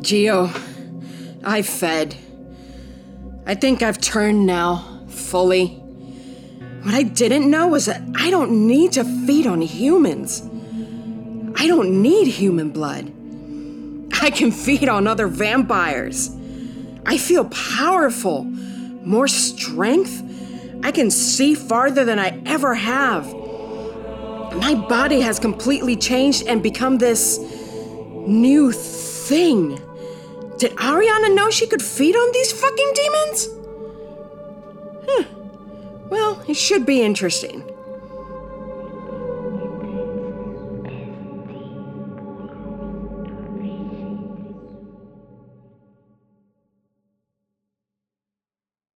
Geo, I fed. I think I've turned now, fully. What I didn't know was that I don't need to feed on humans. I don't need human blood. I can feed on other vampires. I feel powerful, more strength. I can see farther than I ever have. My body has completely changed and become this new thing. Did Ariana know she could feed on these fucking demons? Huh. Well, it should be interesting.